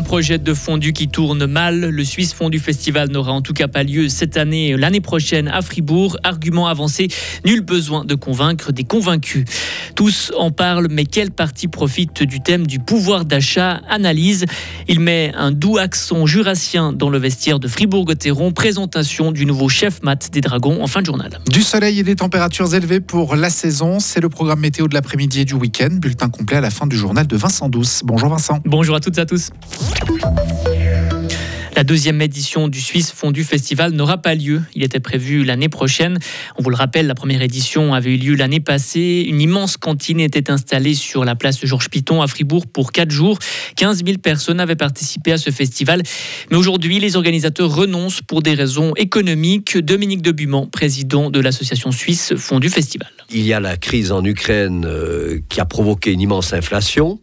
Un projet de fondu qui tourne mal. Le Suisse Fondu Festival n'aura en tout cas pas lieu cette année, l'année prochaine à Fribourg. Argument avancé, nul besoin de convaincre des convaincus. Tous en parlent, mais quelle partie profite du thème du pouvoir d'achat? Analyse. Il met un doux accent jurassien dans le vestiaire de Fribourg-Gotteron. Présentation du nouveau chef mat des Dragons en fin de journal. Du soleil et des températures élevées pour la saison. C'est le programme météo de l'après-midi et du week-end. Bulletin complet à la fin du journal de Vincent Douce. Bonjour Vincent. Bonjour à toutes et à tous. Thank you. La deuxième édition du Suisse Fondu Festival n'aura pas lieu. Il était prévu l'année prochaine. On vous le rappelle, la première édition avait eu lieu l'année passée. Une immense cantine était installée sur la place Georges Piton à Fribourg pour quatre jours. 15 000 personnes avaient participé à ce festival. Mais aujourd'hui, les organisateurs renoncent pour des raisons économiques. Dominique Debuman, président de l'association suisse Fondu Festival. Il y a la crise en Ukraine euh, qui a provoqué une immense inflation.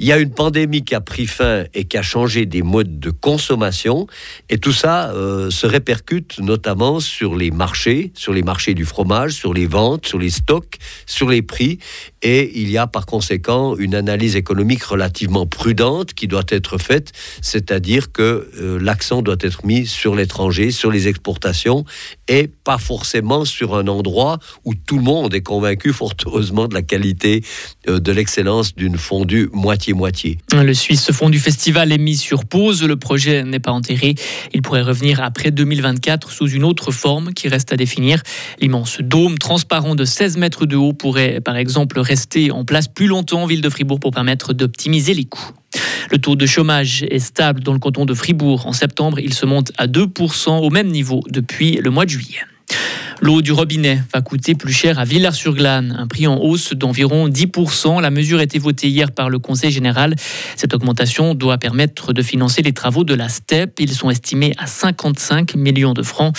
Il y a une pandémie qui a pris fin et qui a changé des modes de consommation. Et tout ça euh, se répercute notamment sur les marchés, sur les marchés du fromage, sur les ventes, sur les stocks, sur les prix. Et il y a par conséquent une analyse économique relativement prudente qui doit être faite, c'est-à-dire que euh, l'accent doit être mis sur l'étranger, sur les exportations, et pas forcément sur un endroit où tout le monde est convaincu, fort heureusement, de la qualité, euh, de l'excellence d'une fondue moitié-moitié. Le Suisse Fondu Festival est mis sur pause. Le projet n'est pas enterré. Il pourrait revenir après 2024 sous une autre forme qui reste à définir. L'immense dôme transparent de 16 mètres de haut pourrait par exemple rester en place plus longtemps en ville de Fribourg pour permettre d'optimiser les coûts. Le taux de chômage est stable dans le canton de Fribourg. En septembre, il se monte à 2% au même niveau depuis le mois de juillet. L'eau du robinet va coûter plus cher à Villars-sur-Glane, un prix en hausse d'environ 10%. La mesure a été votée hier par le Conseil général. Cette augmentation doit permettre de financer les travaux de la STEP. Ils sont estimés à 55 millions de francs.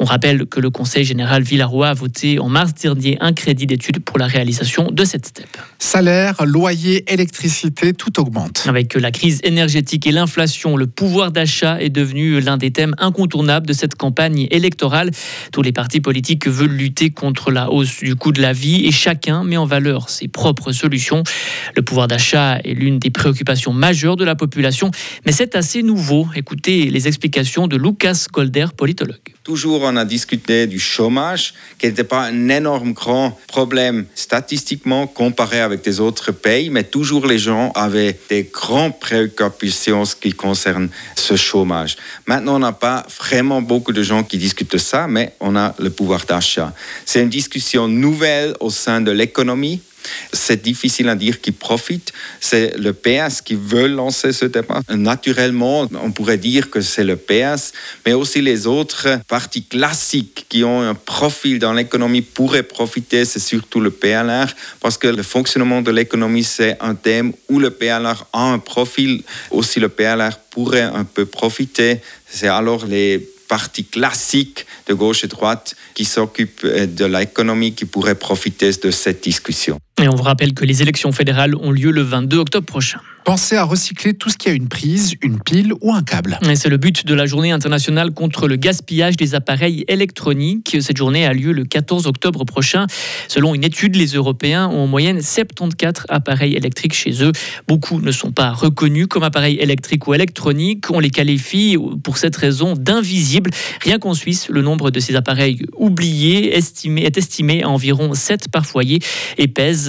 On rappelle que le Conseil général Villaroy a voté en mars dernier un crédit d'étude pour la réalisation de cette STEP. Salaire, loyer, électricité, tout augmente. Avec la crise énergétique et l'inflation, le pouvoir d'achat est devenu l'un des thèmes incontournables de cette campagne électorale. Tous les partis politiques que veulent lutter contre la hausse du coût de la vie et chacun met en valeur ses propres solutions. Le pouvoir d'achat est l'une des préoccupations majeures de la population, mais c'est assez nouveau. Écoutez les explications de Lucas Golder, politologue. Toujours, on a discuté du chômage, qui n'était pas un énorme grand problème statistiquement comparé avec des autres pays, mais toujours les gens avaient des grandes préoccupations ce qui concerne ce chômage. Maintenant, on n'a pas vraiment beaucoup de gens qui discutent de ça, mais on a le pouvoir d'achat. C'est une discussion nouvelle au sein de l'économie c'est difficile à dire qui profite. C'est le PS qui veut lancer ce débat. Naturellement, on pourrait dire que c'est le PS, mais aussi les autres partis classiques qui ont un profil dans l'économie pourraient profiter. C'est surtout le PLR, parce que le fonctionnement de l'économie, c'est un thème où le PLR a un profil. Aussi, le PLR pourrait un peu profiter. C'est alors les partis classiques de gauche et droite qui s'occupent de l'économie qui pourraient profiter de cette discussion. Et on vous rappelle que les élections fédérales ont lieu le 22 octobre prochain. Pensez à recycler tout ce qui a une prise, une pile ou un câble. C'est le but de la journée internationale contre le gaspillage des appareils électroniques. Cette journée a lieu le 14 octobre prochain. Selon une étude, les Européens ont en moyenne 74 appareils électriques chez eux. Beaucoup ne sont pas reconnus comme appareils électriques ou électroniques. On les qualifie pour cette raison d'invisibles. Rien qu'en Suisse, le nombre de ces appareils oubliés estimé, est estimé à environ 7 par foyer et pèse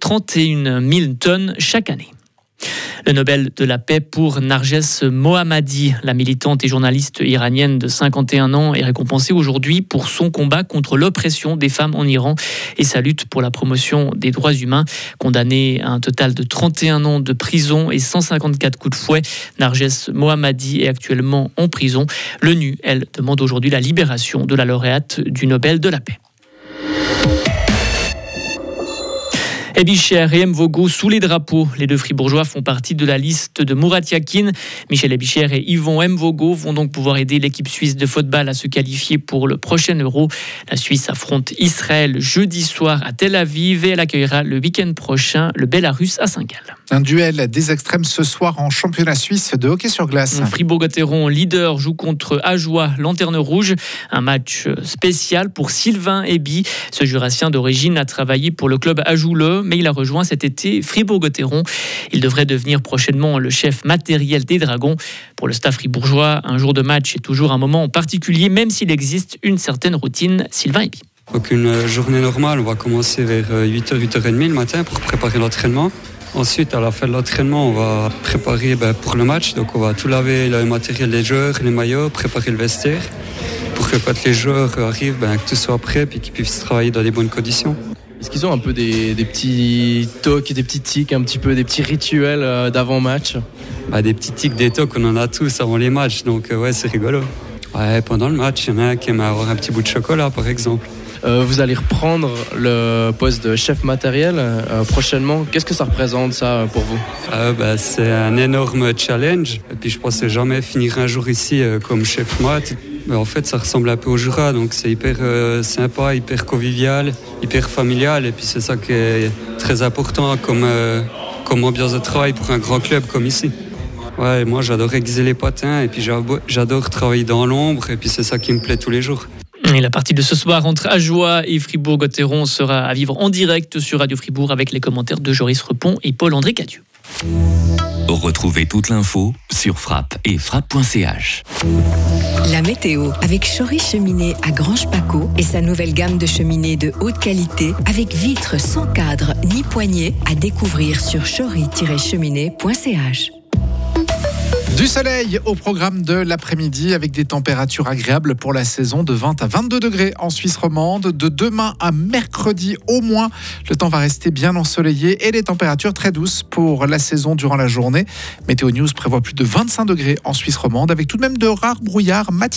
31 000 tonnes chaque année. Le Nobel de la paix pour Narges Mohammadi, la militante et journaliste iranienne de 51 ans, est récompensée aujourd'hui pour son combat contre l'oppression des femmes en Iran et sa lutte pour la promotion des droits humains. Condamnée à un total de 31 ans de prison et 154 coups de fouet, Narges Mohammadi est actuellement en prison. L'ONU, elle, demande aujourd'hui la libération de la lauréate du Nobel de la paix. Ebicher et M. Vogo sous les drapeaux. Les deux fribourgeois font partie de la liste de Murat Yakin. Michel Ebicher et Yvon M. Vogo vont donc pouvoir aider l'équipe suisse de football à se qualifier pour le prochain Euro. La Suisse affronte Israël jeudi soir à Tel Aviv et elle accueillera le week-end prochain le Belarus à Saint-Gall. Un duel des extrêmes ce soir en championnat suisse de hockey sur glace. Fribourg-Gotteron, leader, joue contre Ajoie, Lanterne Rouge. Un match spécial pour Sylvain Eby. Ce jurassien d'origine a travaillé pour le club Ajouleux, mais il a rejoint cet été Fribourg-Gotteron. Il devrait devenir prochainement le chef matériel des Dragons. Pour le staff fribourgeois, un jour de match est toujours un moment particulier, même s'il existe une certaine routine. Sylvain Eby. Aucune journée normale, on va commencer vers 8h, 8h30 le matin pour préparer l'entraînement. Ensuite, à la fin de l'entraînement, on va préparer ben, pour le match. Donc, on va tout laver le matériel des joueurs, les maillots, préparer le vestiaire pour que quand les joueurs arrivent, ben, que tout soit prêt et qu'ils puissent travailler dans des bonnes conditions. Est-ce qu'ils ont un peu des, petits tocs, des petits tics, un petit peu des petits rituels euh, d'avant-match? Bah, Des petits tics, des tocs, on en a tous avant les matchs, donc euh, ouais, c'est rigolo. Ouais, pendant le match, il y en a un qui aime avoir un petit bout de chocolat, par exemple. Euh, vous allez reprendre le poste de chef matériel euh, prochainement. Qu'est-ce que ça représente ça pour vous euh, bah, C'est un énorme challenge. Et puis je pensais jamais finir un jour ici comme chef mat. En fait, ça ressemble un peu au Jura, donc c'est hyper sympa, hyper convivial, hyper familial. Et puis c'est ça qui est très important comme, comme ambiance de travail pour un grand club comme ici. Ouais, moi j'adore aiguiser les patins et puis j'adore travailler dans l'ombre et puis c'est ça qui me plaît tous les jours. Et la partie de ce soir entre Ajoie et Fribourg-Gotteron sera à vivre en direct sur Radio Fribourg avec les commentaires de Joris Repon et Paul-André Cadieux. Retrouvez toute l'info sur frappe et frappe.ch. La météo avec Chory Cheminée à Grange Paco et sa nouvelle gamme de cheminées de haute qualité avec vitres sans cadre ni poignée à découvrir sur chory-cheminée.ch. Du soleil au programme de l'après-midi avec des températures agréables pour la saison de 20 à 22 degrés en Suisse romande. De demain à mercredi au moins, le temps va rester bien ensoleillé et les températures très douces pour la saison durant la journée. Météo News prévoit plus de 25 degrés en Suisse romande avec tout de même de rares brouillards matinaux